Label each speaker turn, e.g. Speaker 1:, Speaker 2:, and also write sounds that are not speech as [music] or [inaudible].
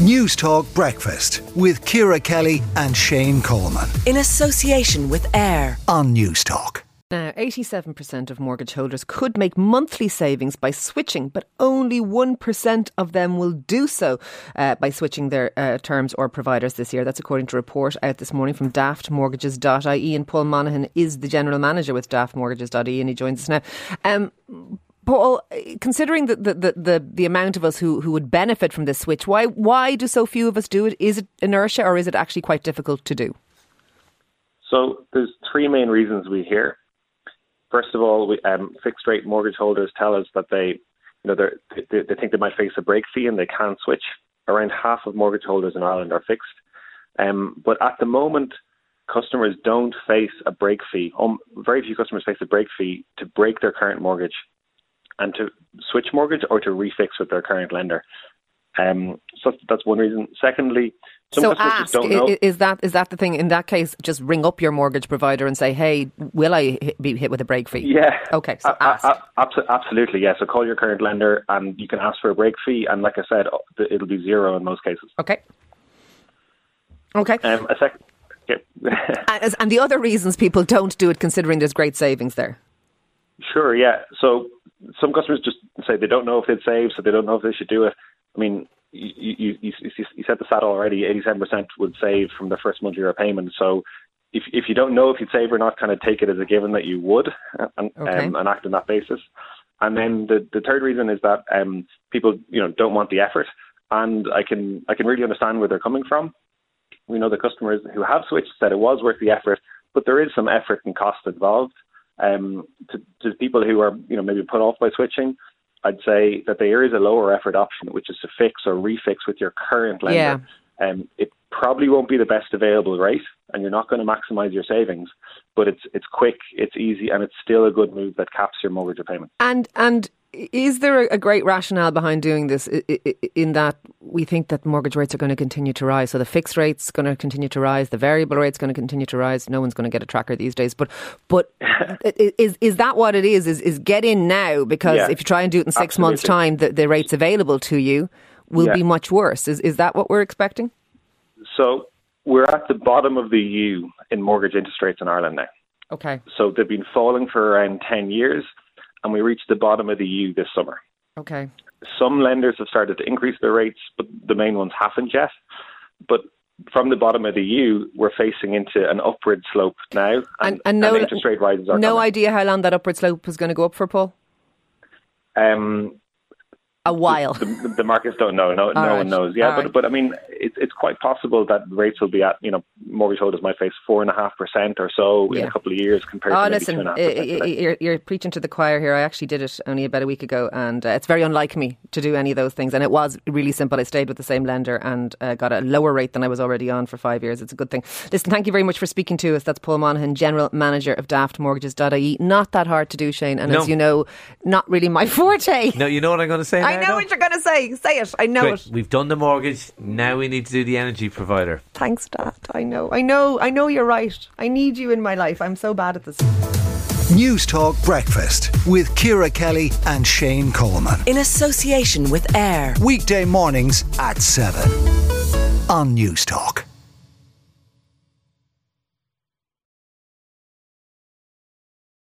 Speaker 1: Newstalk Breakfast with Ciara Kelly and Shane Coleman.
Speaker 2: In association with AIR
Speaker 1: on Newstalk.
Speaker 3: Now, 87% of mortgage holders could make monthly savings by switching, but only 1% of them will do so uh, by switching their uh, terms or providers this year. That's according to a report out this morning from daftmortgages.ie. And Paul Monaghan is the general manager with daftmortgages.ie and he joins us now. Um, Paul, considering the, the, the, the, amount of us who, who would benefit from this switch, why, why do so few of us do it? Is it inertia or is it actually quite difficult to do?
Speaker 4: So there's three main reasons we hear. First of all, we, um, fixed rate mortgage holders tell us that they, you know, they, they think they might face a break fee and they can't switch. Around half of mortgage holders in Ireland are fixed. Um, but at the moment, customers don't face a break fee. Um, very few customers face a break fee to break their current mortgage and to switch mortgage or to refix with their current lender. Um, so that's one reason. Secondly,
Speaker 3: so ask is that is that the thing? In that case, just ring up your mortgage provider and say, "Hey, will I be hit with a break fee?"
Speaker 4: Yeah.
Speaker 3: Okay. So a- ask.
Speaker 4: A- absolutely, yeah. So call your current lender, and you can ask for a break fee. And like I said, it'll be zero in most cases.
Speaker 3: Okay. Okay.
Speaker 4: Um, a second. [laughs]
Speaker 3: and, and the other reasons people don't do it, considering there's great savings there.
Speaker 4: Sure. Yeah. So some customers just say they don't know if they'd save, so they don't know if they should do it. I mean, you, you, you, you said the stat already, 87% would save from the first month of your payment. So if, if you don't know if you'd save or not, kind of take it as a given that you would and, okay. um, and act on that basis. And then the, the third reason is that um, people, you know, don't want the effort. And I can I can really understand where they're coming from. We know the customers who have switched said it was worth the effort, but there is some effort and cost involved. Um, to, to people who are, you know, maybe put off by switching, I'd say that there is a lower effort option, which is to fix or refix with your current lender.
Speaker 3: Yeah.
Speaker 4: Um, it probably won't be the best available rate, and you're not going to maximise your savings. But it's it's quick, it's easy, and it's still a good move that caps your mortgage repayment.
Speaker 3: And and is there a great rationale behind doing this in that we think that mortgage rates are going to continue to rise? So the fixed rate's going to continue to rise, the variable rate's going to continue to rise. No one's going to get a tracker these days. But but [laughs] is is that what it is? Is is get in now because yeah, if you try and do it in six absolutely. months' time, the, the rates available to you will yeah. be much worse. Is is that what we're expecting?
Speaker 4: So we're at the bottom of the U in mortgage interest rates in Ireland now.
Speaker 3: Okay.
Speaker 4: So they've been falling for around ten years and we reached the bottom of the U this summer.
Speaker 3: Okay.
Speaker 4: Some lenders have started to increase their rates, but the main ones haven't yet. But from the bottom of the U, we're facing into an upward slope now, and, and, and no and interest rate rises are
Speaker 3: no
Speaker 4: coming.
Speaker 3: idea how long that upward slope is going to go up for, Paul.
Speaker 4: Um,
Speaker 3: a while.
Speaker 4: The, the, the markets don't know. No, no right. one knows. Yeah, All but right. but I mean, it's it's quite possible that rates will be at you know mortgage holders might face four and a half percent or so yeah. in a couple of years compared
Speaker 3: oh,
Speaker 4: to
Speaker 3: listen,
Speaker 4: two and a
Speaker 3: half you're, you're preaching to the choir here. I actually did it only about a week ago, and uh, it's very unlike me to do any of those things. And it was really simple. I stayed with the same lender and uh, got a lower rate than I was already on for five years. It's a good thing. Listen, thank you very much for speaking to us. That's Paul Monaghan, general manager of Daftmortgages.ie. Not that hard to do, Shane, and
Speaker 5: no.
Speaker 3: as you know, not really my [laughs] forte.
Speaker 5: No, you know what I'm going to say.
Speaker 3: I know what you're going to say say. Say it. I know Great.
Speaker 5: it. We've done the mortgage. Now we need to do the energy provider.
Speaker 3: Thanks, Dad. I know. I know. I know you're right. I need you in my life. I'm so bad at this.
Speaker 1: Newstalk Breakfast with Ciara Kelly and Shane Coleman.
Speaker 2: In association with AIR.
Speaker 1: Weekday mornings at 7 on Newstalk.